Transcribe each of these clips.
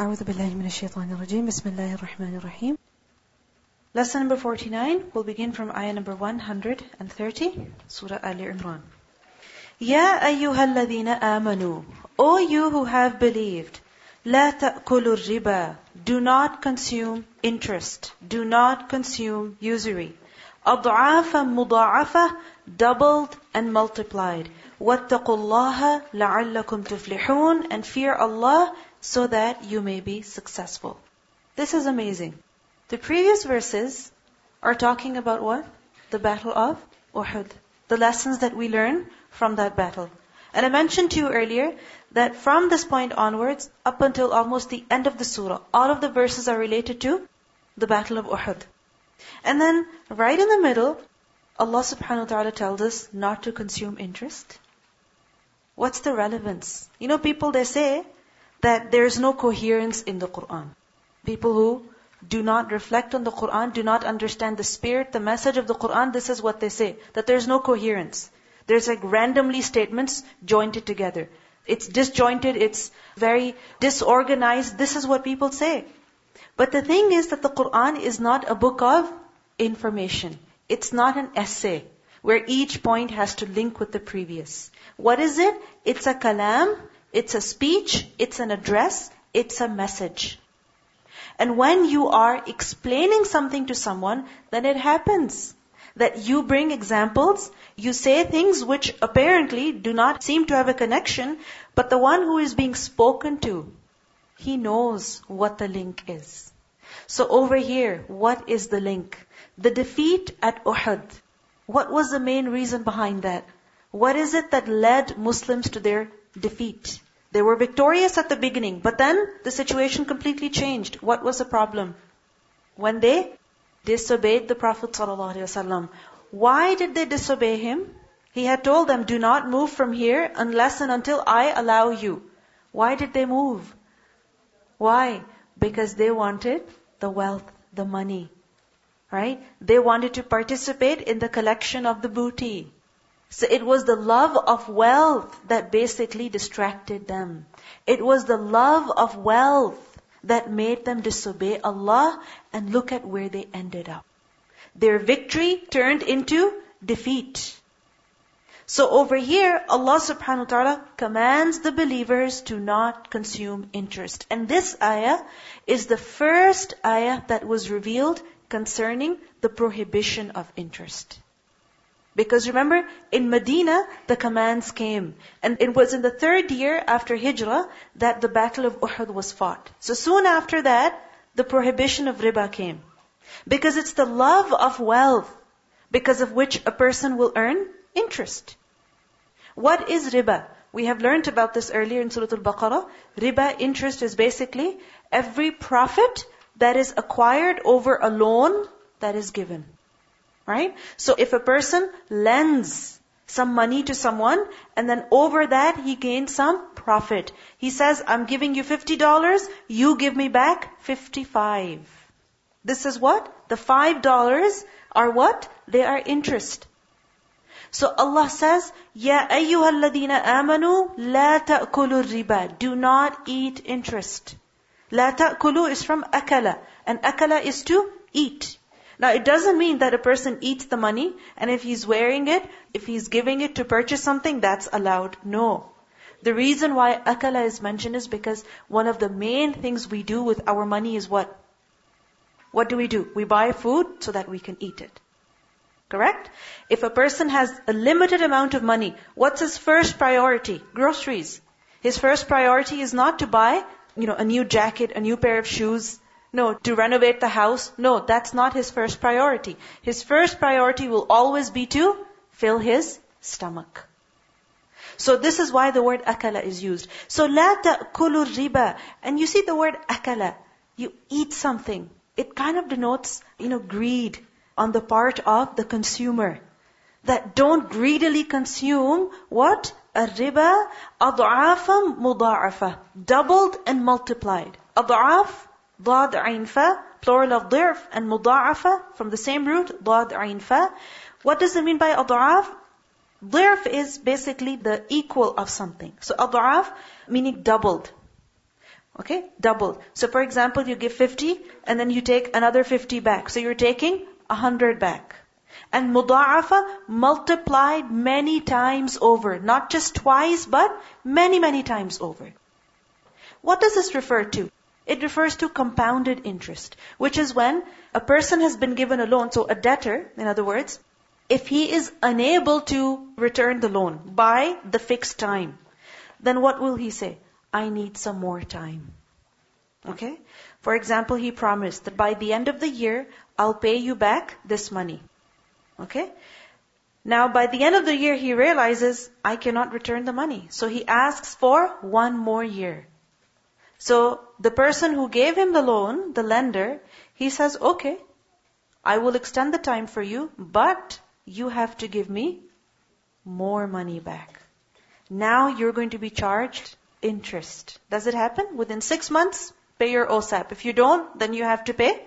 أعوذ بالله من الشيطان الرجيم بسم الله الرحمن الرحيم Lesson number 49 will begin from ayah number 130 Surah Al Imran يا أيها الذين آمنوا O you who have believed لا تأكلوا الربا Do not consume interest Do not consume usury أضعافا مضاعفة doubled and multiplied واتقوا الله لعلكم تفلحون and fear Allah so that you may be successful. This is amazing. The previous verses are talking about what? The battle of Uhud. The lessons that we learn from that battle. And I mentioned to you earlier that from this point onwards, up until almost the end of the surah, all of the verses are related to the battle of Uhud. And then, right in the middle, Allah subhanahu wa ta'ala tells us not to consume interest. What's the relevance? You know, people, they say that there is no coherence in the Quran. People who do not reflect on the Quran, do not understand the spirit, the message of the Quran, this is what they say. That there is no coherence. There's like randomly statements jointed together. It's disjointed, it's very disorganized. This is what people say. But the thing is that the Quran is not a book of information. It's not an essay where each point has to link with the previous. What is it? It's a kalam it's a speech, it's an address, it's a message. And when you are explaining something to someone, then it happens that you bring examples, you say things which apparently do not seem to have a connection, but the one who is being spoken to, he knows what the link is. So over here, what is the link? The defeat at Uhud. What was the main reason behind that? What is it that led Muslims to their defeat. They were victorious at the beginning, but then the situation completely changed. What was the problem? When they disobeyed the Prophet ﷺ. Why did they disobey him? He had told them, do not move from here unless and until I allow you. Why did they move? Why? Because they wanted the wealth, the money. Right? They wanted to participate in the collection of the booty. So it was the love of wealth that basically distracted them. It was the love of wealth that made them disobey Allah and look at where they ended up. Their victory turned into defeat. So over here, Allah subhanahu wa ta'ala commands the believers to not consume interest. And this ayah is the first ayah that was revealed concerning the prohibition of interest. Because remember, in Medina, the commands came. And it was in the third year after Hijrah that the battle of Uhud was fought. So soon after that, the prohibition of riba came. Because it's the love of wealth, because of which a person will earn interest. What is riba? We have learned about this earlier in Surah Al-Baqarah. Riba interest is basically every profit that is acquired over a loan that is given. Right? So if a person lends some money to someone and then over that he gains some profit. He says, I'm giving you $50, you give me back 55. This is what? The $5 are what? They are interest. So Allah says, Ya ayyuhalladina amanu la ta'kulu riba. Do not eat interest. La ta'kulu is from akala. And akala is to eat. Now it doesn't mean that a person eats the money and if he's wearing it, if he's giving it to purchase something, that's allowed. No. The reason why akala is mentioned is because one of the main things we do with our money is what? What do we do? We buy food so that we can eat it. Correct? If a person has a limited amount of money, what's his first priority? Groceries. His first priority is not to buy, you know, a new jacket, a new pair of shoes, no, to renovate the house. No, that's not his first priority. His first priority will always be to fill his stomach. So this is why the word akala is used. So la ta'kulu riba. And you see the word akala. You eat something. It kind of denotes, you know, greed on the part of the consumer. That don't greedily consume what? A riba ad'afam muda'afa. Doubled and multiplied. Ad'af ضاد عين fa, plural of ضعف and مضاعفة from the same root, ضاد عين fa. What does it mean by أضعاف? ضعف is basically the equal of something. So أضعاف meaning doubled. Okay? Double. So for example, you give 50 and then you take another 50 back. So you're taking 100 back. And muda'afa multiplied many times over. Not just twice, but many, many times over. What does this refer to? It refers to compounded interest, which is when a person has been given a loan, so a debtor, in other words, if he is unable to return the loan by the fixed time, then what will he say? I need some more time. Okay? For example, he promised that by the end of the year, I'll pay you back this money. Okay? Now, by the end of the year, he realizes, I cannot return the money. So he asks for one more year. So the person who gave him the loan, the lender, he says, okay, I will extend the time for you, but you have to give me more money back. Now you're going to be charged interest. Does it happen? Within six months, pay your OSAP. If you don't, then you have to pay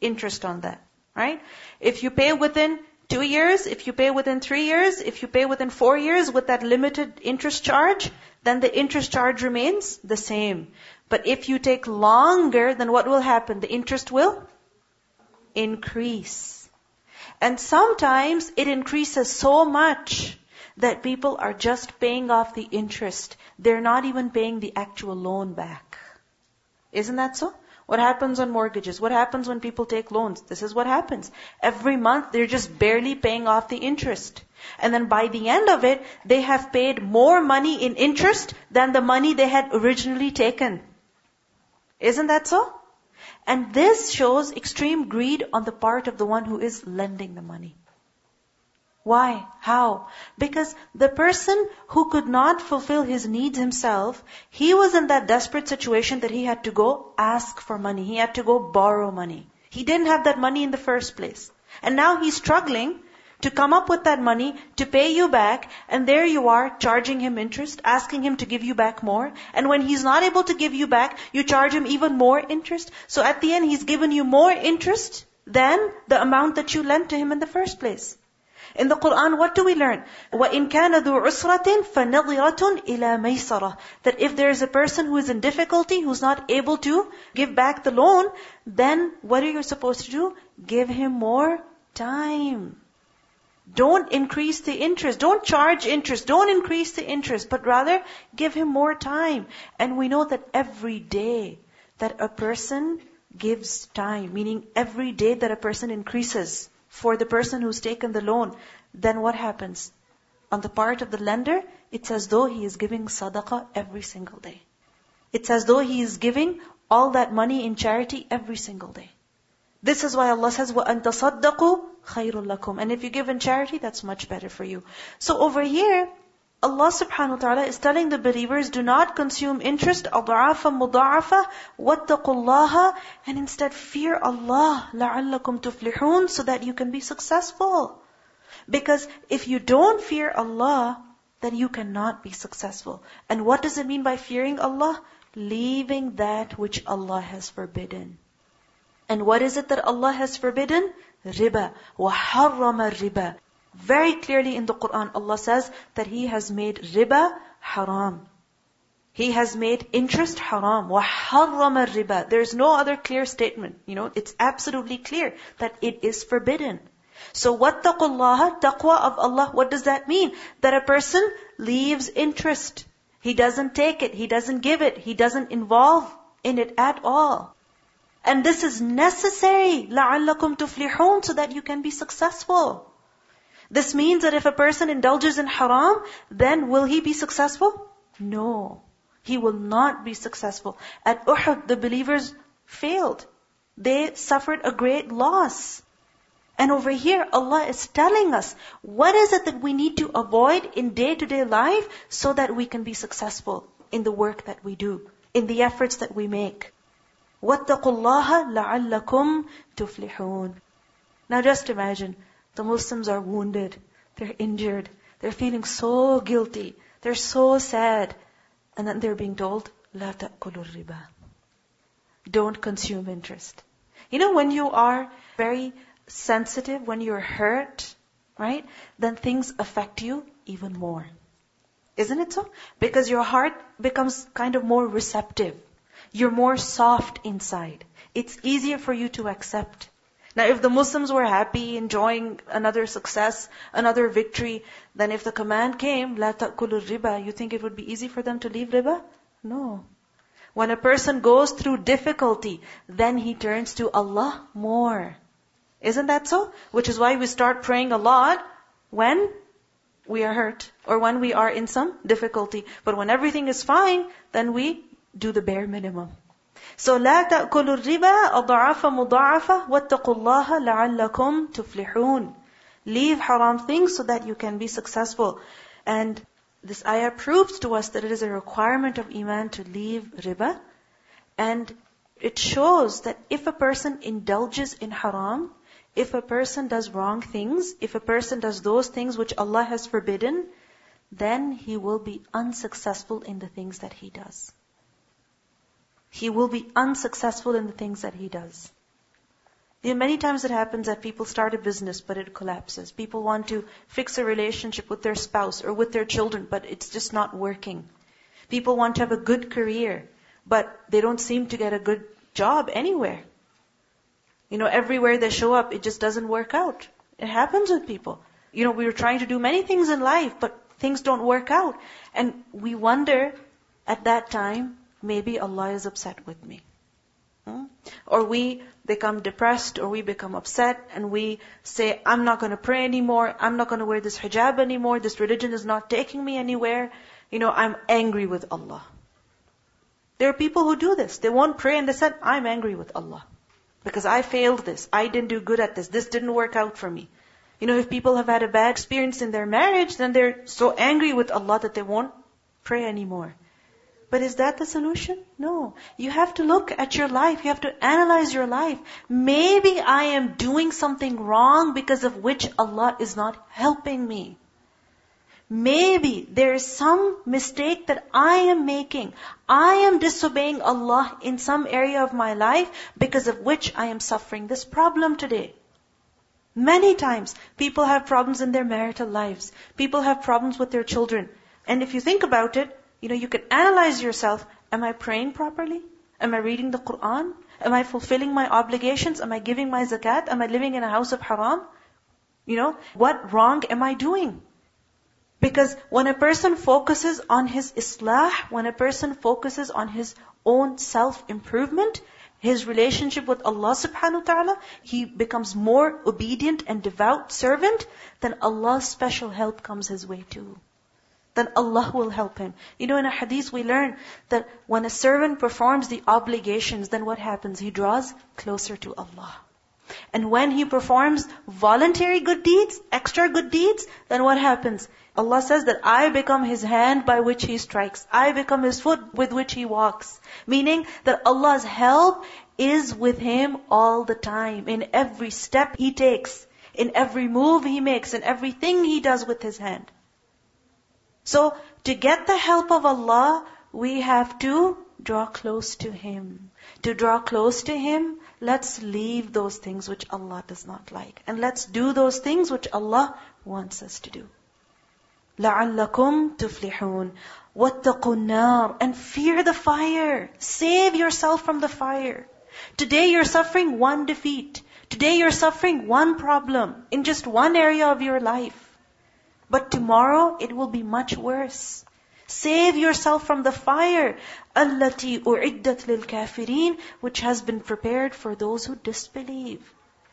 interest on that. Right? If you pay within two years, if you pay within three years, if you pay within four years with that limited interest charge, then the interest charge remains the same. But if you take longer, then what will happen? The interest will increase. And sometimes it increases so much that people are just paying off the interest. They're not even paying the actual loan back. Isn't that so? What happens on mortgages? What happens when people take loans? This is what happens. Every month they're just barely paying off the interest. And then by the end of it, they have paid more money in interest than the money they had originally taken. Isn't that so? And this shows extreme greed on the part of the one who is lending the money. Why? How? Because the person who could not fulfill his needs himself, he was in that desperate situation that he had to go ask for money. He had to go borrow money. He didn't have that money in the first place. And now he's struggling to come up with that money to pay you back, and there you are charging him interest, asking him to give you back more. And when he's not able to give you back, you charge him even more interest. So at the end, he's given you more interest than the amount that you lent to him in the first place. In the Quran, what do we learn? وَإِن كَانَ ذُو عُسْرَةٍ فَنَظِرَةٌ إِلَى مَيْسَرَةٍ That if there is a person who is in difficulty, who's not able to give back the loan, then what are you supposed to do? Give him more time. Don't increase the interest. Don't charge interest. Don't increase the interest, but rather give him more time. And we know that every day that a person gives time, meaning every day that a person increases, for the person who's taken the loan, then what happens? On the part of the lender, it's as though he is giving sadaqah every single day. It's as though he is giving all that money in charity every single day. This is why Allah says, وَأَن تَصَدَّقُوا خَيْرٌ لَكُمْ And if you give in charity, that's much better for you. So over here, Allah subhanahu wa ta'ala is telling the believers, do not consume interest, أضعافا مضاعفة, واتقوا الله, and instead fear Allah, لعلكم تفلحون, so that you can be successful. Because if you don't fear Allah, then you cannot be successful. And what does it mean by fearing Allah? Leaving that which Allah has forbidden. And what is it that Allah has forbidden? Riba. وَحَرَّمَ الرِّبَى very clearly in the Quran, Allah says that He has made riba haram. He has made interest haram. وَحَرَّمَ الرِّبَى There is no other clear statement. You know, it's absolutely clear that it is forbidden. So وَاتَّقُوا اللَّهَ Taqwa of Allah, what does that mean? That a person leaves interest. He doesn't take it. He doesn't give it. He doesn't involve in it at all. And this is necessary, لَعَلَّكُمْ تُفْلِحُونَ, so that you can be successful. This means that if a person indulges in haram, then will he be successful? No. He will not be successful. At Uhud, the believers failed. They suffered a great loss. And over here, Allah is telling us, what is it that we need to avoid in day-to-day life so that we can be successful in the work that we do, in the efforts that we make. وَاتَّقُوا اللَّهَ لَعَلَّكُمْ تُفْلِحُونَ Now just imagine, the Muslims are wounded. They're injured. They're feeling so guilty. They're so sad. And then they're being told, لا تأكلوا الربا. Don't consume interest. You know, when you are very sensitive, when you're hurt, right? Then things affect you even more. Isn't it so? Because your heart becomes kind of more receptive. You're more soft inside. It's easier for you to accept. Now, if the Muslims were happy, enjoying another success, another victory, then if the command came, لا تأكلوا riba, you think it would be easy for them to leave riba? No. When a person goes through difficulty, then he turns to Allah more. Isn't that so? Which is why we start praying a lot when we are hurt or when we are in some difficulty. But when everything is fine, then we do the bare minimum. So لا تأكلوا الربا أضعاف مضاعفة واتقوا الله لعلكم تفلحون. Leave haram things so that you can be successful. And this ayah proves to us that it is a requirement of iman to leave riba. And it shows that if a person indulges in haram, if a person does wrong things, if a person does those things which Allah has forbidden, then he will be unsuccessful in the things that he does. He will be unsuccessful in the things that he does. You know, many times it happens that people start a business, but it collapses. People want to fix a relationship with their spouse or with their children, but it's just not working. People want to have a good career, but they don't seem to get a good job anywhere. You know, everywhere they show up, it just doesn't work out. It happens with people. You know, we are trying to do many things in life, but things don't work out. And we wonder at that time, maybe Allah is upset with me. Hmm? Or we become depressed or we become upset and we say, I'm not going to pray anymore. I'm not going to wear this hijab anymore. This religion is not taking me anywhere. You know, I'm angry with Allah. There are people who do this. They won't pray and they said, I'm angry with Allah. Because I failed this. I didn't do good at this. This didn't work out for me. You know, if people have had a bad experience in their marriage, then they're so angry with Allah that they won't pray anymore. But is that the solution? No. You have to look at your life. You have to analyze your life. Maybe I am doing something wrong because of which Allah is not helping me. Maybe there is some mistake that I am making. I am disobeying Allah in some area of my life because of which I am suffering this problem today. Many times people have problems in their marital lives. People have problems with their children. And if you think about it, you know, you can analyze yourself. Am I praying properly? Am I reading the Quran? Am I fulfilling my obligations? Am I giving my zakat? Am I living in a house of haram? You know, what wrong am I doing? Because when a person focuses on his islah, when a person focuses on his own self-improvement, his relationship with Allah subhanahu wa ta'ala, he becomes more obedient and devout servant, then Allah's special help comes his way too. Then Allah will help him. You know, in a hadith we learn that when a servant performs the obligations, then what happens? He draws closer to Allah. And when he performs voluntary good deeds, extra good deeds, then what happens? Allah says that I become his hand by which he strikes. I become his foot with which he walks. Meaning that Allah's help is with him all the time. In every step he takes, in every move he makes, in everything he does with his hand. So, to get the help of Allah, we have to draw close to Him. To draw close to Him, let's leave those things which Allah does not like. And let's do those things which Allah wants us to do. لَعَلَّكُمْ تُفْلِحُونَ وَاتَّقُوا النَّارِ And fear the fire. Save yourself from the fire. Today you're suffering one defeat. Today you're suffering one problem in just one area of your life. But tomorrow it will be much worse. Save yourself from the fire, allati u'iddat lil kafirin, which has been prepared for those who disbelieve.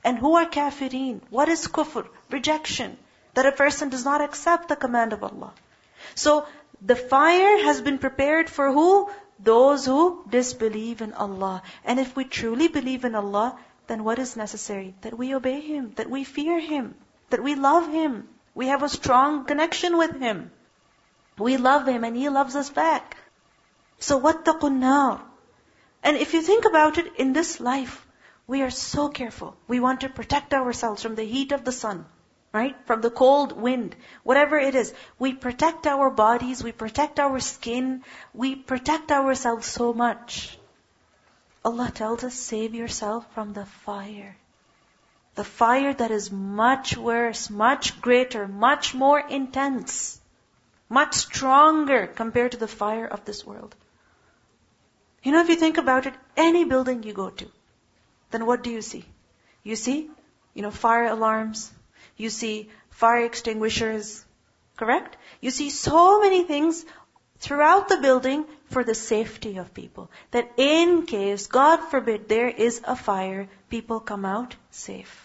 And who are kafirin? What is kufr? Rejection. That a person does not accept the command of Allah. So, the fire has been prepared for who? Those who disbelieve in Allah. And if we truly believe in Allah, then what is necessary? That we obey Him, that we fear Him, that we love Him. We have a strong connection with Him. We love Him and He loves us back. So وَاتَّقُوا النَّارِ And if you think about it, in this life, we are so careful. We want to protect ourselves from the heat of the sun, right? From the cold wind, whatever it is. We protect our bodies, we protect our skin, we protect ourselves so much. Allah tells us, save yourself from the fire. The fire that is much worse, much greater, much more intense, much stronger compared to the fire of this world. You know, if you think about it, any building you go to, then what do you see? You see, you know, fire alarms. You see fire extinguishers. Correct? You see so many things throughout the building for the safety of people. That in case, God forbid, there is a fire, people come out safe.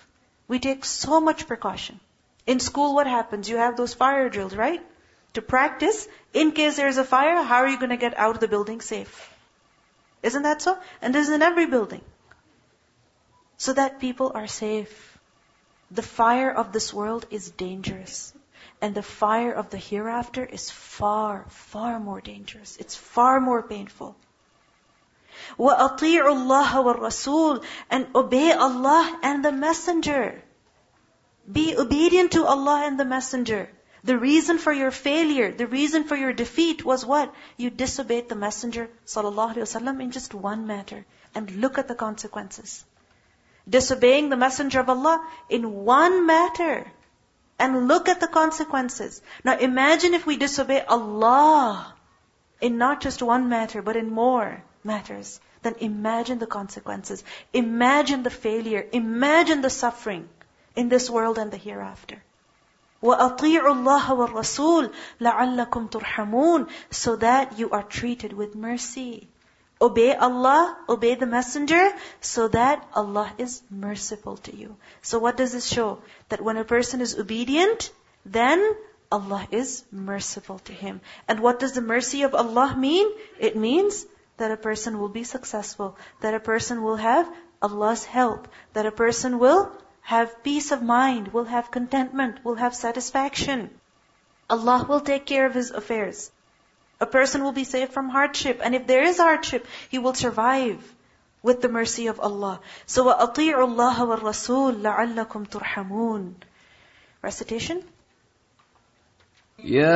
We take so much precaution. In school, what happens? You have those fire drills, right? To practice, in case there's a fire, how are you going to get out of the building safe? Isn't that so? And this is in every building. So that people are safe. The fire of this world is dangerous. And the fire of the hereafter is far, far more dangerous. It's far more painful. وَأَطِيعُوا اللَّهَ وَالرَّسُولَ And obey Allah and the Messenger. Be obedient to Allah and the Messenger. The reason for your failure, the reason for your defeat was what? You disobeyed the Messenger sallallahu in just one matter. And look at the consequences. Disobeying the Messenger of Allah in one matter. And look at the consequences. Now imagine if we disobey Allah in not just one matter, but in more matters. Then imagine the consequences. Imagine the failure. Imagine the suffering in this world and the hereafter. وَأَطِيعُوا اللَّهَ وَالرَّسُولَ لَعَلَّكُمْ تُرْحَمُونَ So that you are treated with mercy. Obey Allah, obey the messenger, so that Allah is merciful to you. So what does this show? That when a person is obedient, then Allah is merciful to him. And what does the mercy of Allah mean? It means that a person will be successful, that a person will have Allah's help, that a person will have peace of mind, will have contentment, will have satisfaction. Allah will take care of his affairs. A person will be saved from hardship. And if there is hardship, he will survive with the mercy of Allah. So وَأَطِيعُوا اللَّهَ وَالرَّسُولَ لَعَلَّكُمْ تُرْحَمُونَ Recitation? يا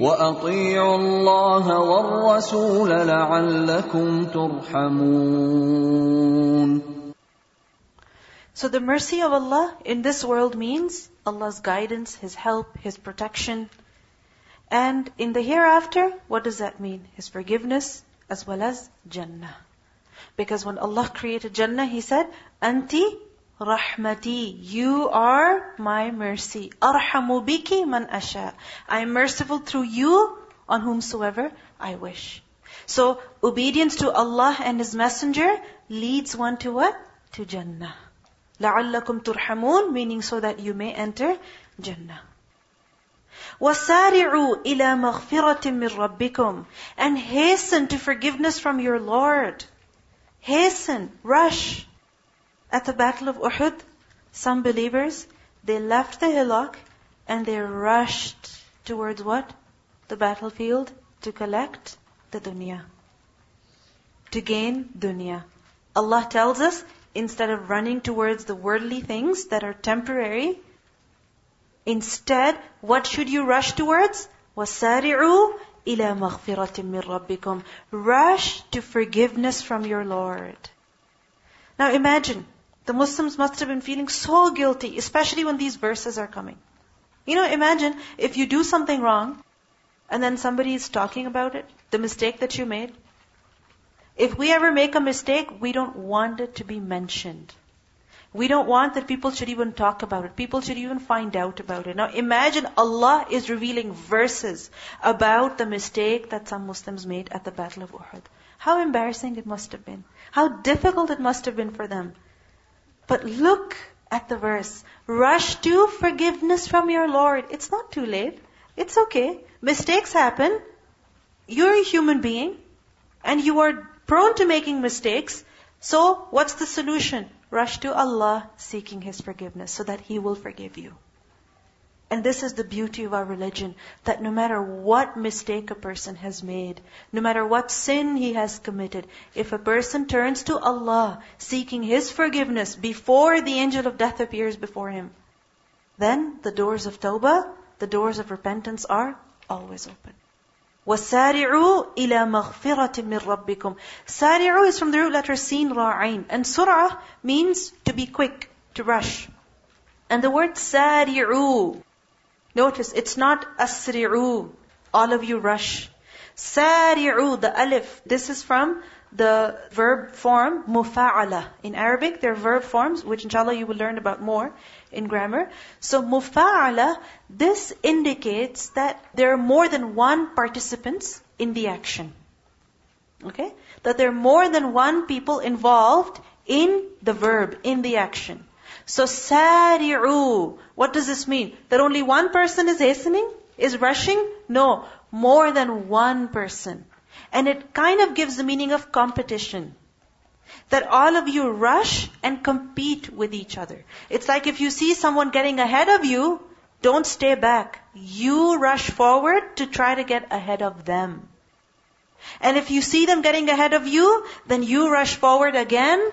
واطيعوا الله والرسول لعلكم ترحمون So the mercy of Allah in this world means Allah's guidance, His help, His protection. And in the hereafter, what does that mean? His forgiveness as well as Jannah. Because when Allah created Jannah, He said, Anti Rahmati, you are my mercy. Arhamu biki man asha. I am merciful through you on whomsoever I wish. So, obedience to Allah and His Messenger leads one to what? To Jannah. لَعَلَّكُمْ تُرْحَمُونَ Meaning so that you may enter Jannah. وَسَارِعُوا إِلَى مَغْفِرَةٍ مِّن رَبِّكُمْ And hasten to forgiveness from your Lord. Hasten, rush. At the Battle of Uhud, some believers, they left the hillock and they rushed towards what? The battlefield to collect the dunya. To gain dunya. Allah tells us, instead of running towards the worldly things that are temporary, instead, what should you rush towards? وَسَارِعُوا إِلَى مَغْفِرَةٍ مِّن رَبِّكُمْ Rush to forgiveness from your Lord. Now imagine, the Muslims must have been feeling so guilty, especially when these verses are coming. You know, imagine if you do something wrong, and then somebody is talking about it, the mistake that you made. If we ever make a mistake, we don't want it to be mentioned. We don't want that people should even talk about it. People should even find out about it. Now imagine Allah is revealing verses about the mistake that some Muslims made at the Battle of Uhud. How embarrassing it must have been. How difficult it must have been for them. But look at the verse. Rush to forgiveness from your Lord. It's not too late. It's okay. Mistakes happen. You're a human being. And you are prone to making mistakes. So, what's the solution? Rush to Allah seeking His forgiveness so that He will forgive you. And this is the beauty of our religion, that no matter what mistake a person has made, no matter what sin he has committed, if a person turns to Allah, seeking His forgiveness before the angel of death appears before him, then the doors of tawbah, the doors of repentance are always open. وَسَارِعُوا إِلَى مَغْفِرَةٍ مِّن رَبِّكُمْ Sari'u is from the root letter sin, ra'ain. And surah means to be quick, to rush. And the word sari'u Notice, it's not asri'u. All of you rush. Sari'u, the alif. This is from the verb form mufa'ala. In Arabic, there are verb forms, which inshallah you will learn about more in grammar. So mufa'ala, this indicates that there are more than one participants in the action. Okay? That there are more than one people involved in the verb, in the action. So sari'u. What does this mean? That only one person is hastening? Is rushing? No. More than one person. And it kind of gives the meaning of competition. That all of you rush and compete with each other. It's like if you see someone getting ahead of you, don't stay back. You rush forward to try to get ahead of them. And if you see them getting ahead of you, then you rush forward again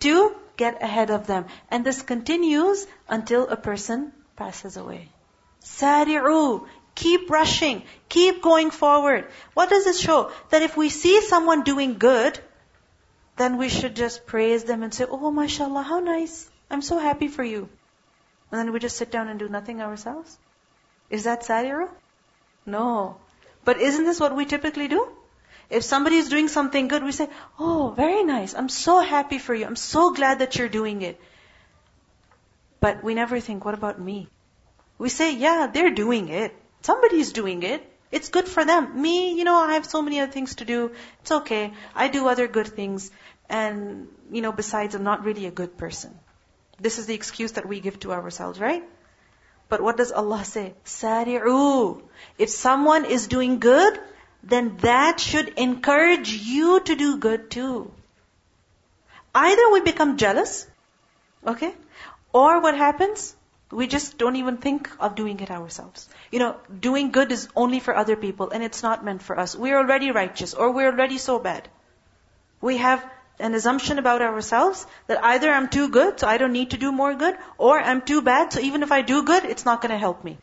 to get ahead of them. And this continues until a person passes away. Sari'u. Keep rushing. Keep going forward. What does this show? That if we see someone doing good, then we should just praise them and say, Oh, mashallah, how nice. I'm so happy for you. And then we just sit down and do nothing ourselves? Is that sari'u? No. But isn't this what we typically do? If somebody is doing something good, we say, Oh, very nice. I'm so happy for you. I'm so glad that you're doing it. But we never think, What about me? We say, Yeah, they're doing it. Somebody's doing it. It's good for them. Me, you know, I have so many other things to do. It's okay. I do other good things. And, you know, besides, I'm not really a good person. This is the excuse that we give to ourselves, right? But what does Allah say? Sari'u. If someone is doing good, then that should encourage you to do good too. Either we become jealous, okay? Or what happens? We just don't even think of doing it ourselves. You know, doing good is only for other people and it's not meant for us. We're already righteous or we're already so bad. We have an assumption about ourselves that either I'm too good, so I don't need to do more good, or I'm too bad, so even if I do good, it's not going to help me.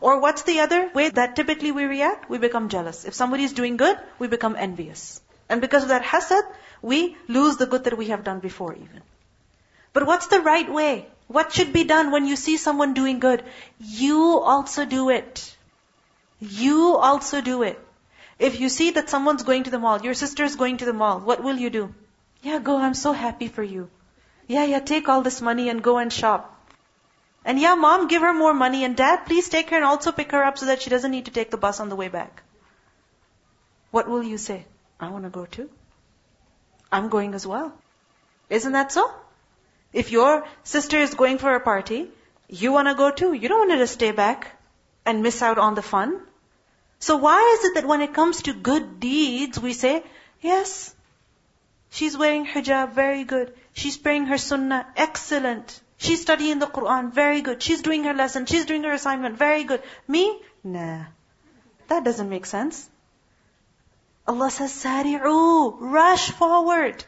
Or what's the other way that typically we react? We become jealous. If somebody is doing good, we become envious. And because of that hasad, we lose the good that we have done before even. But what's the right way? What should be done when you see someone doing good? You also do it. You also do it. If you see that someone's going to the mall, your sister's going to the mall, what will you do? Yeah, go, I'm so happy for you. Yeah, yeah, take all this money and go and shop. And yeah, mom, give her more money. And dad, please take her and also pick her up so that she doesn't need to take the bus on the way back. What will you say? I want to go too. I'm going as well. Isn't that so? If your sister is going for a party, you want to go too. You don't want to stay back and miss out on the fun. So why is it that when it comes to good deeds, we say, yes, she's wearing hijab, very good. She's praying her sunnah, excellent. She's studying the Quran, very good. She's doing her lesson, she's doing her assignment, very good. Me? Nah. That doesn't make sense. Allah says, Sari'u, rush forward.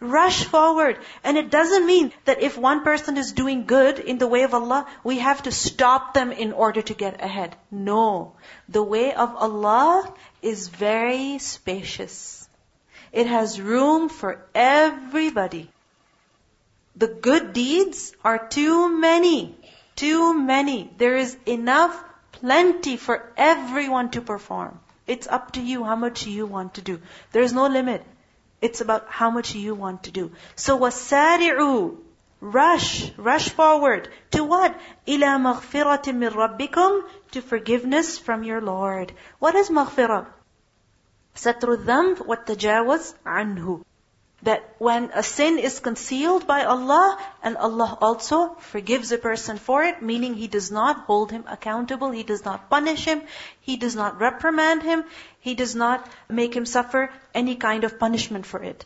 Rush forward. And it doesn't mean that if one person is doing good in the way of Allah, we have to stop them in order to get ahead. No. The way of Allah is very spacious. It has room for everybody. The good deeds are too many. Too many. There is enough, plenty for everyone to perform. It's up to you how much you want to do. There is no limit. It's about how much you want to do. So wasari'u, rush, rush forward to what? Ila maghfiratin min rabbikum to forgiveness from your Lord. What is maghfirah? Satru dhanb wa tajawaz anhu that when a sin is concealed by Allah, and Allah also forgives a person for it, meaning He does not hold him accountable, He does not punish him, He does not reprimand him, He does not make him suffer any kind of punishment for it.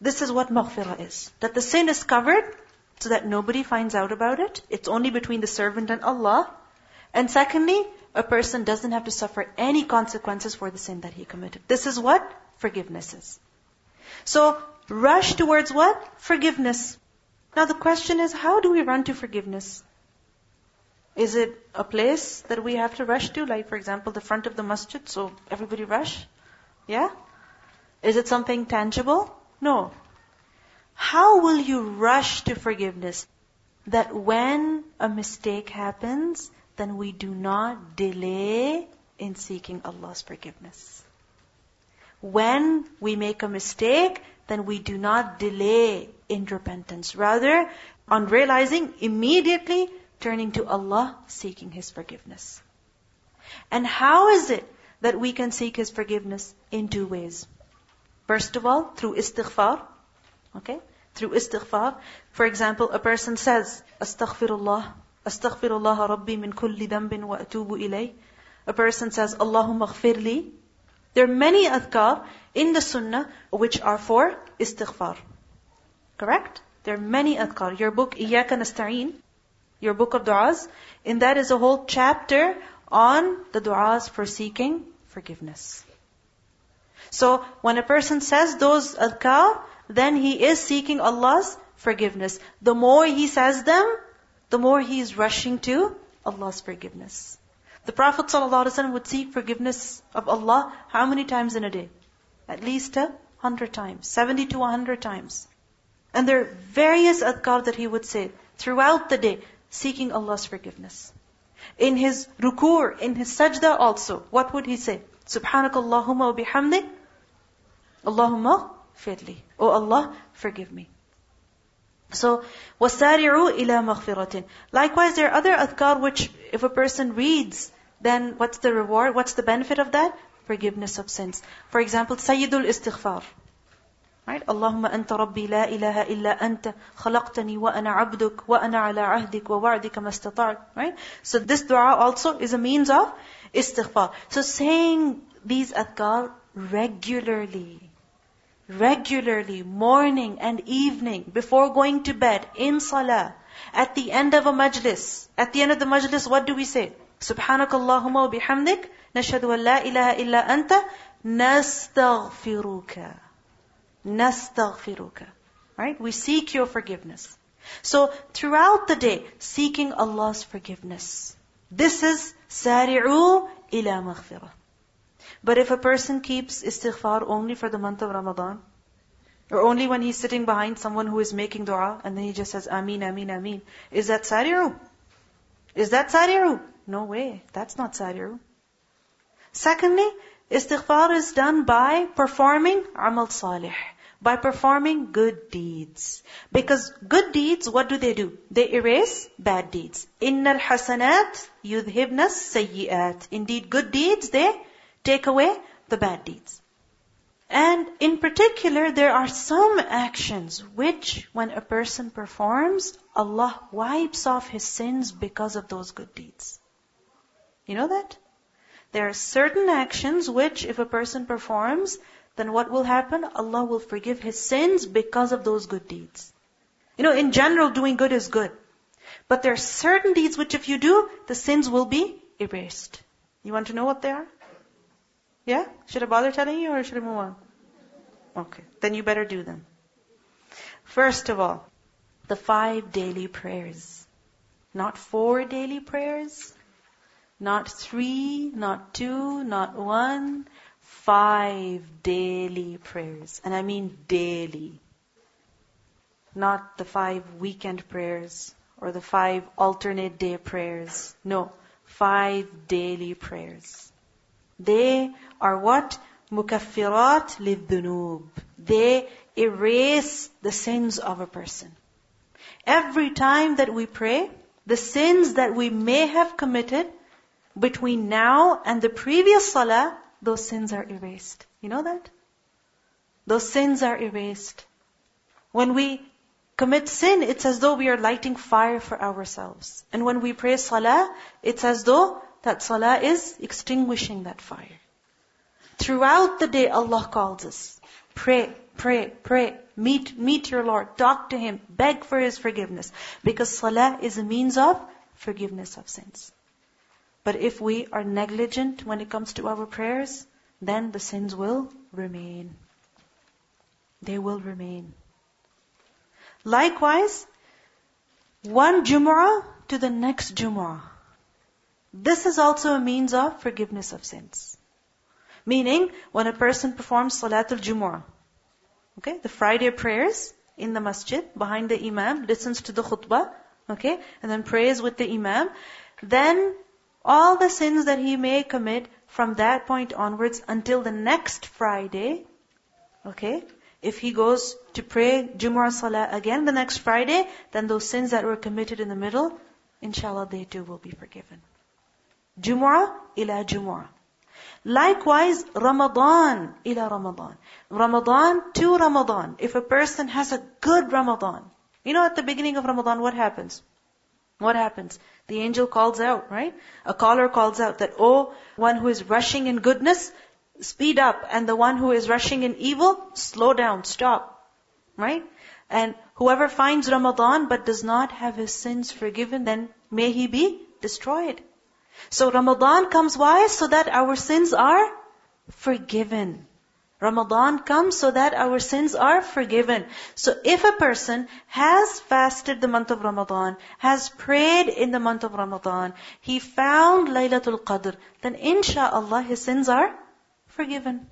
This is what maghfirah is. That the sin is covered, so that nobody finds out about it. It's only between the servant and Allah. And secondly, a person doesn't have to suffer any consequences for the sin that he committed. This is what forgiveness is. So, rush towards what? Forgiveness. Now the question is, how do we run to forgiveness? Is it a place that we have to rush to? Like, for example, the front of the masjid, so everybody rush? Yeah? Is it something tangible? No. How will you rush to forgiveness? That when a mistake happens, then we do not delay in seeking Allah's forgiveness. When we make a mistake, then we do not delay in repentance. Rather, on realizing, immediately turning to Allah, seeking His forgiveness. And how is it that we can seek His forgiveness? In two ways. First of all, through istighfar. Okay? Through istighfar. For example, a person says, Astaghfirullah, Astaghfirullah Rabbi min kulli dambin wa atubu ilay. A person says, Allahumma ghfirli. There are many adhkar in the sunnah which are for istighfar. Correct? There are many adhkar. Your book, Iyaka Nasta'een, your book of du'as, in that is a whole chapter on the du'as for seeking forgiveness. So, when a person says those adhkar, then he is seeking Allah's forgiveness. The more he says them, the more he is rushing to Allah's forgiveness. The Prophet ﷺ would seek forgiveness of Allah how many times in a day? At least a hundred times. Seventy to a hundred times. And there are various adhkar that he would say throughout the day, seeking Allah's forgiveness. In his ruku, in his sajda also, what would he say? Subhanakallahumma wa bihamdik. Allahumma firli. Oh Allah, forgive me. So, وَسَارِعُوا إِلَى مَغْفِرَةٍ Likewise, there are other adhkar which, if a person reads, then what's the reward? What's the benefit of that? Forgiveness of sins. For example, Sayyidul Istighfar. Right? Allahumma anta rabbi la ilaha illa anta khalaqtani wa ana abduk wa ana ala ahdik wa wa'dika mastata'at. Right? So this dua also is a means of istighfar. So saying these adhkar regularly regularly, morning and evening, before going to bed, in salah, at the end of a majlis. At the end of the majlis, what do we say? Subhanakallahumma wa bihamdik, nashhadu an la ilaha illa anta, nastaghfiruka. Nastaghfiruka. Right? We seek your forgiveness. So, throughout the day, seeking Allah's forgiveness. This is sari'u ila maghfirah. But if a person keeps istighfar only for the month of Ramadan, or only when he's sitting behind someone who is making dua, and then he just says, Ameen, Ameen, Ameen, is that sari'u? Is that sari'u? No way. That's not sari'u. Secondly, istighfar is done by performing amal salih. By performing good deeds. Because good deeds, what do they do? They erase bad deeds. Innal hasanat yudhibnas sayyi'at. Indeed, good deeds, they take away the bad deeds. And in particular, there are some actions which, when a person performs, Allah wipes off his sins because of those good deeds. You know that? There are certain actions which, if a person performs, then what will happen? Allah will forgive his sins because of those good deeds. You know, in general, doing good is good. But there are certain deeds which if you do, the sins will be erased. You want to know what they are? Yeah? Should I bother telling you or should I move on? Okay. Then you better do them. First of all, the five daily prayers. Not four daily prayers. Not three, not two, not one. Five daily prayers. And I mean daily. Not the five weekend prayers or the five alternate day prayers. No. Five daily prayers. They are what? Mukaffirat lidhunub. They erase the sins of a person. Every time that we pray, the sins that we may have committed between now and the previous salah, those sins are erased. You know that? Those sins are erased. When we commit sin, it's as though we are lighting fire for ourselves. And when we pray salah, it's as though that salah is extinguishing that fire. Throughout the day, Allah calls us. Pray, pray, pray. Meet, meet your Lord. Talk to Him. Beg for His forgiveness. Because salah is a means of forgiveness of sins. But if we are negligent when it comes to our prayers, then the sins will remain. They will remain. Likewise, one Jumu'ah to the next Jumu'ah. This is also a means of forgiveness of sins. Meaning, when a person performs Salatul Jumu'ah, okay, the Friday prayers in the masjid, behind the imam, listens to the khutbah, okay, and then prays with the imam, then all the sins that he may commit from that point onwards until the next Friday, okay, if he goes to pray Jumu'ah Salah again the next Friday, then those sins that were committed in the middle, inshallah they too will be forgiven. Jumu'ah ila Jumu'ah. Likewise, Ramadan ila Ramadan. Ramadan to Ramadan. If a person has a good Ramadan, you know at the beginning of Ramadan what happens? What happens? The angel calls out, right? A caller calls out that, oh, one who is rushing in goodness, speed up. And the one who is rushing in evil, slow down, stop. Right? And whoever finds Ramadan but does not have his sins forgiven, then may he be destroyed. So Ramadan comes why? So that our sins are forgiven. Ramadan comes so that our sins are forgiven. So if a person has fasted the month of Ramadan, has prayed in the month of Ramadan, he found Laylatul Qadr, then insha'Allah his sins are forgiven.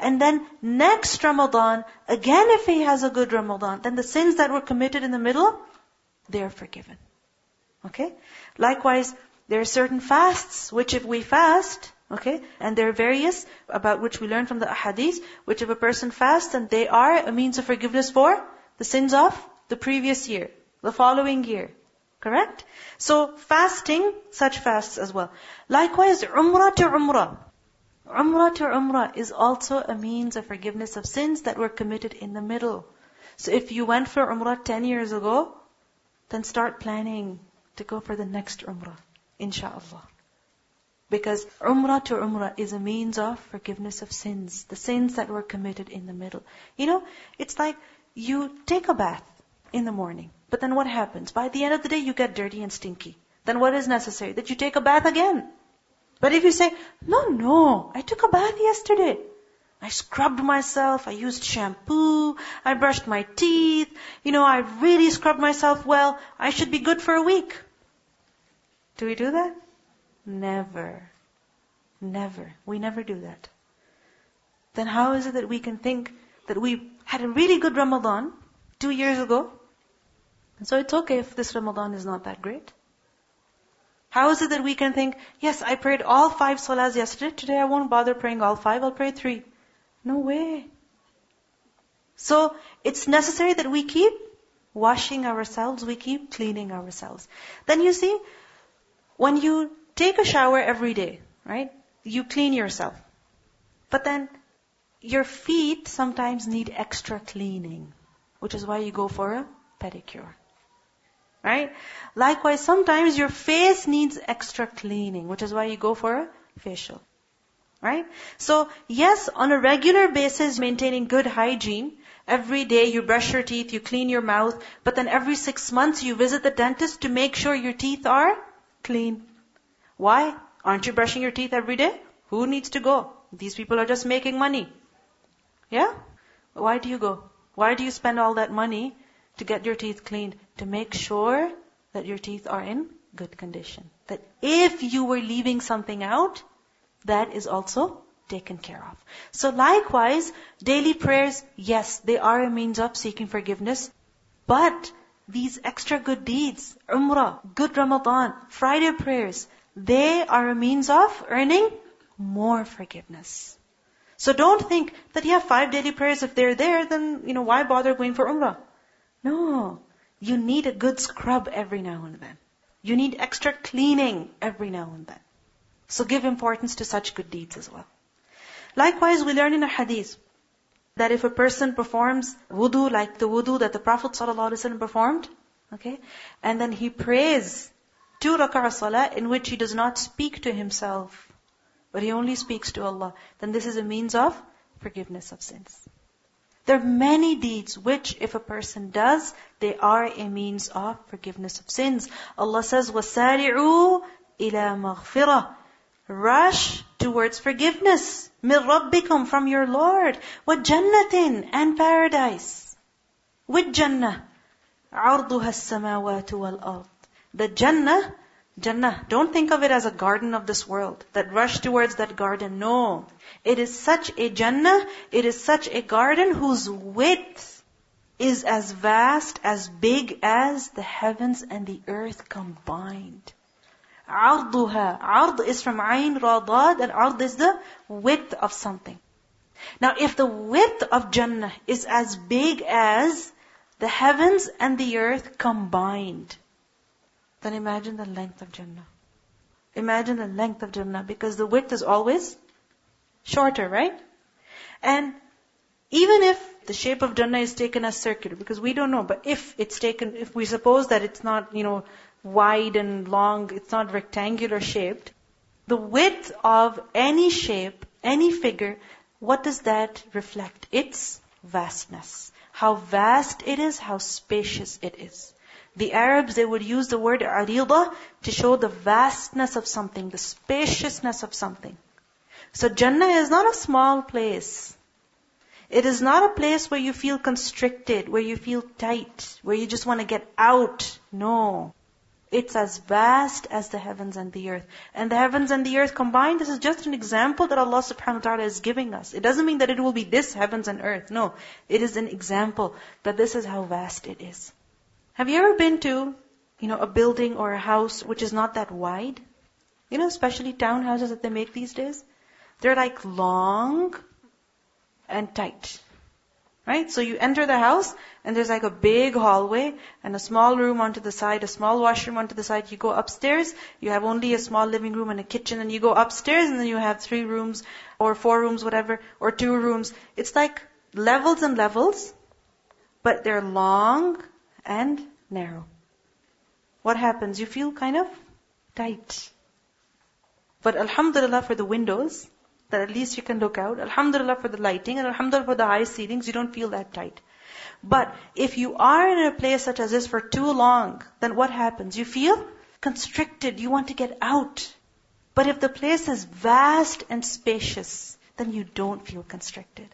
And then next Ramadan, again if he has a good Ramadan, then the sins that were committed in the middle, they are forgiven. Okay? Likewise, there are certain fasts, which if we fast, Okay? And there are various about which we learn from the ahadith, which if a person fasts and they are a means of forgiveness for the sins of the previous year, the following year. Correct? So fasting, such fasts as well. Likewise, umrah to umrah. Umrah to umrah is also a means of forgiveness of sins that were committed in the middle. So if you went for umrah 10 years ago, then start planning to go for the next umrah. Insha'Allah. Because umrah to umrah is a means of forgiveness of sins, the sins that were committed in the middle. You know, it's like you take a bath in the morning, but then what happens? By the end of the day, you get dirty and stinky. Then what is necessary? That you take a bath again. But if you say, no, no, I took a bath yesterday. I scrubbed myself, I used shampoo, I brushed my teeth, you know, I really scrubbed myself well, I should be good for a week. Do we do that? Never. Never. We never do that. Then how is it that we can think that we had a really good Ramadan two years ago? And so it's okay if this Ramadan is not that great. How is it that we can think, yes, I prayed all five salahs yesterday, today I won't bother praying all five, I'll pray three. No way. So, it's necessary that we keep washing ourselves, we keep cleaning ourselves. Then you see, when you take a shower every day, right? You clean yourself. But then your feet sometimes need extra cleaning, which is why you go for a pedicure. Right? Likewise, sometimes your face needs extra cleaning, which is why you go for a facial. Right? So, yes, on a regular basis, maintaining good hygiene, every day you brush your teeth, you clean your mouth, but then every six months you visit the dentist to make sure your teeth are clean. Why? Aren't you brushing your teeth every day? Who needs to go? These people are just making money. Yeah? Why do you go? Why do you spend all that money to get your teeth cleaned? To make sure that your teeth are in good condition. That if you were leaving something out, that is also taken care of. So likewise, daily prayers, yes, they are a means of seeking forgiveness, but these extra good deeds, Umrah, good Ramadan, Friday prayers, they are a means of earning more forgiveness. So don't think that you have five daily prayers. If they're there, then, you know, why bother going for Umrah? No. You need a good scrub every now and then. You need extra cleaning every now and then. So give importance to such good deeds as well. Likewise, we learn in a hadith that if a person performs wudu like the wudu that the Prophet ﷺ performed, okay, and then he prays two rak'ah salah in which he does not speak to himself, but he only speaks to Allah, then this is a means of forgiveness of sins. There are many deeds which, if a person does, they are a means of forgiveness of sins. Allah says, وَسَارِعُوا إِلَى مَغْفِرَةٍ Rush towards forgiveness. مِن رَبِّكُمْ From your Lord. وَجَنَّةٍ And paradise. With Jannah. عَرْضُهَا السَّمَاوَاتُ وَالْأَرْضِ The Jannah, Jannah, don't think of it as a garden of this world, that rush towards that garden. No. It is such a Jannah, it is such a garden whose width is as vast, as big as the heavens and the earth combined. Arduha. Ard is from عين Radad and Ard is the width of something. Now if the width of Jannah is as big as the heavens and the earth combined, then imagine the length of Jannah. Imagine the length of Jannah because the width is always shorter, right? And even if the shape of Jannah is taken as circular, because we don't know, but if it's taken, if we suppose that it's not, you know, wide and long, it's not rectangular shaped, the width of any shape, any figure, what does that reflect? Its vastness. How vast it is, how spacious it is. The Arabs, they would use the word arida to show the vastness of something, the spaciousness of something. So Jannah is not a small place. It is not a place where you feel constricted, where you feel tight, where you just want to get out. No. It's as vast as the heavens and the earth. And the heavens and the earth combined, this is just an example that Allah subhanahu wa ta'ala is giving us. It doesn't mean that it will be this heavens and earth. No. It is an example that this is how vast it is. Have you ever been to, you know, a building or a house which is not that wide? You know, especially townhouses that they make these days? They're like long and tight. Right? So you enter the house and there's like a big hallway and a small room onto the side, a small washroom onto the side. You go upstairs, you have only a small living room and a kitchen and you go upstairs and then you have three rooms or four rooms, whatever, or two rooms. It's like levels and levels, but they're long and narrow. What happens? You feel kind of tight. But Alhamdulillah for the windows, that at least you can look out. Alhamdulillah for the lighting, and Alhamdulillah for the high ceilings, you don't feel that tight. But if you are in a place such as this for too long, then what happens? You feel constricted, you want to get out. But if the place is vast and spacious, then you don't feel constricted.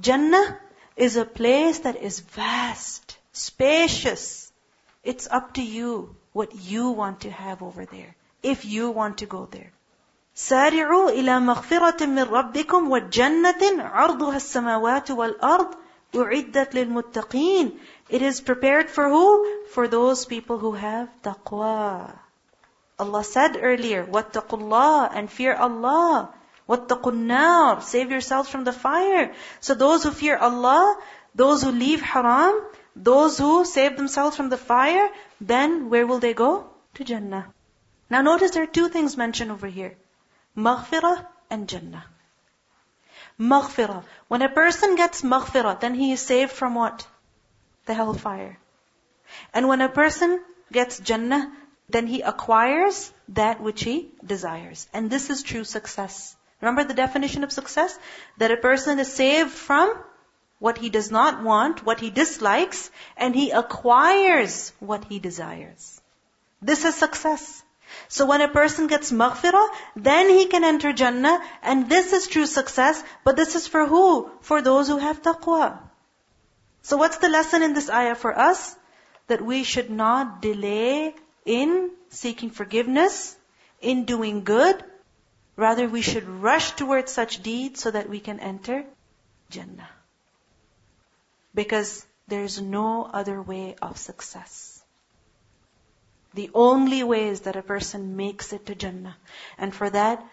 Jannah is a place that is vast spacious. It's up to you what you want to have over there, if you want to go there. سارعوا إلى مغفرة من ربكم وجنة عرضها السماوات والأرض أعدت للمتقين. It is prepared for who? For those people who have taqwa. Allah said earlier, وَاتَّقُوا اللَّهِ and fear Allah. وَاتَّقُوا النَّارِ Save yourselves from the fire. So those who fear Allah, those who leave haram, those who save themselves from the fire, then where will they go? To Jannah. Now notice there are two things mentioned over here. Maghfirah and Jannah. Maghfirah. When a person gets maghfirah, then he is saved from what? The hellfire. And when a person gets Jannah, then he acquires that which he desires. And this is true success. Remember the definition of success? That a person is saved from what he does not want, what he dislikes, and he acquires what he desires. This is success. So when a person gets maghfirah, then he can enter Jannah, and this is true success, but this is for who? For those who have taqwa. So what's the lesson in this ayah for us? That we should not delay in seeking forgiveness, in doing good. Rather, we should rush towards such deeds so that we can enter Jannah. Because there's no other way of success. The only way is that a person makes it to Jannah. And for that,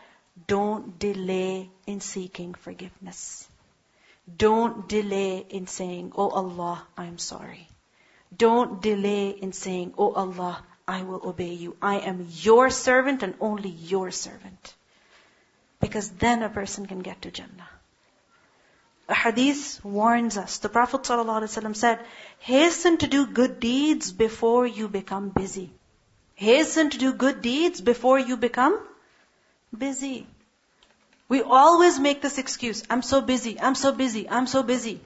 don't delay in seeking forgiveness. Don't delay in saying, Oh Allah, I'm sorry. Don't delay in saying, Oh Allah, I will obey you. I am your servant and only your servant. Because then a person can get to Jannah. A hadith warns us. The Prophet ﷺ said, hasten to do good deeds before you become busy. Hasten to do good deeds before you become busy. We always make this excuse, I'm so busy, I'm so busy, I'm so busy.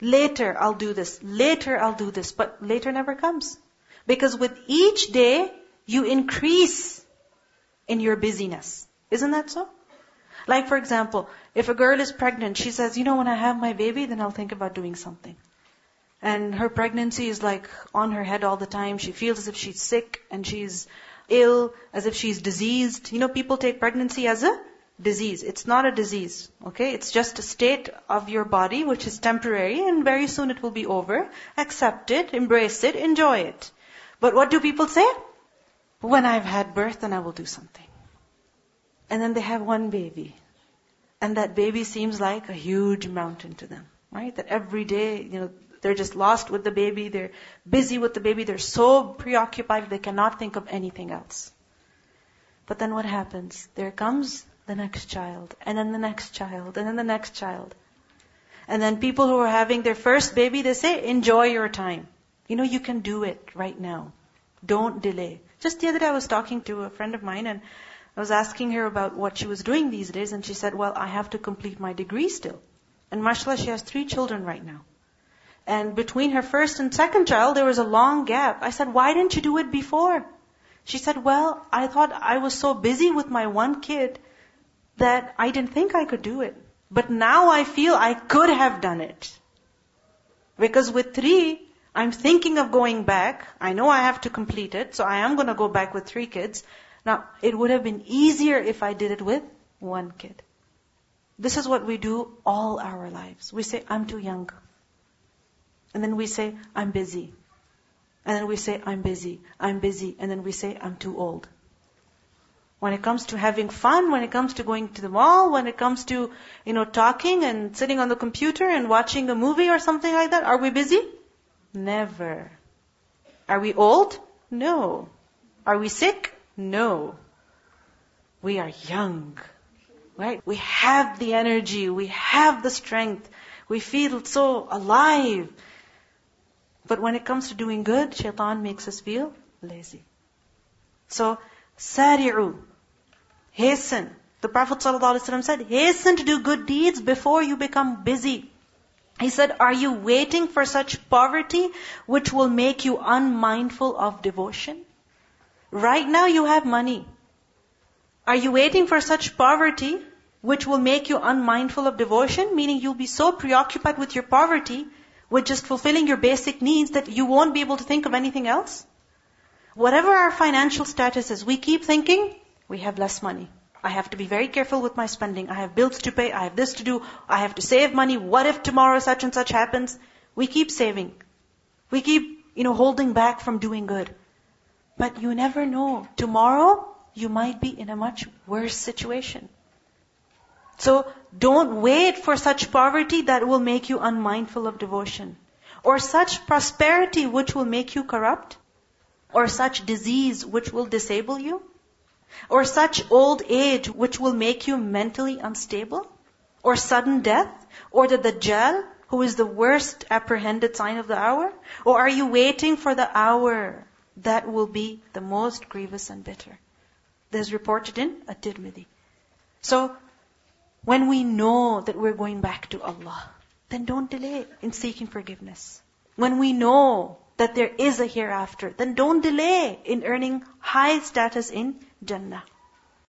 Later I'll do this. Later I'll do this. But later never comes. Because with each day, you increase in your busyness. Isn't that so? Like for example, if a girl is pregnant, she says, you know, when I have my baby, then I'll think about doing something. And her pregnancy is like on her head all the time. She feels as if she's sick and she's ill, as if she's diseased. You know, people take pregnancy as a disease. It's not a disease. Okay? It's just a state of your body which is temporary and very soon it will be over. Accept it, embrace it, enjoy it. But what do people say? When I've had birth, then I will do something. And then they have one baby. And that baby seems like a huge mountain to them, right? That every day, you know, they're just lost with the baby, they're busy with the baby, they're so preoccupied they cannot think of anything else. But then what happens? There comes the next child, and then the next child, and then the next child. And then people who are having their first baby, they say, enjoy your time. You know, you can do it right now. Don't delay. Just the other day I was talking to a friend of mine and I was asking her about what she was doing these days and she said, well, I have to complete my degree still. And mashallah, she has three children right now. And between her first and second child, there was a long gap. I said, why didn't you do it before? She said, well, I thought I was so busy with my one kid that I didn't think I could do it. But now I feel I could have done it. Because with three, I'm thinking of going back. I know I have to complete it, so I am going to go back with three kids. Now, it would have been easier if I did it with one kid. This is what we do all our lives. We say, I'm too young. And then we say, I'm busy. And then we say, I'm busy, I'm busy. And then we say, I'm too old. When it comes to having fun, when it comes to going to the mall, when it comes to, you know, talking and sitting on the computer and watching a movie or something like that, are we busy? Never. Are we old? No. Are we sick? No. We are young. Right? We have the energy. We have the strength. We feel so alive. But when it comes to doing good, shaitan makes us feel lazy. So, sari'u. Hasten. The Prophet ﷺ said, hasten to do good deeds before you become busy. He said, Are you waiting for such poverty which will make you unmindful of devotion? Right now you have money. Are you waiting for such poverty which will make you unmindful of devotion? Meaning you'll be so preoccupied with your poverty, with just fulfilling your basic needs that you won't be able to think of anything else? Whatever our financial status is, we keep thinking, we have less money. I have to be very careful with my spending. I have bills to pay. I have this to do. I have to save money. What if tomorrow such and such happens? We keep saving. We keep, you know, holding back from doing good. But you never know. Tomorrow, you might be in a much worse situation. So, don't wait for such poverty that will make you unmindful of devotion. Or such prosperity which will make you corrupt. Or such disease which will disable you. Or such old age which will make you mentally unstable? Or sudden death? Or the Dajjal, who is the worst apprehended sign of the hour? Or are you waiting for the hour that will be the most grievous and bitter? This is reported in At-Tirmidhi. So, when we know that we're going back to Allah, then don't delay in seeking forgiveness. When we know that there is a hereafter, then don't delay in earning high status in Jannah.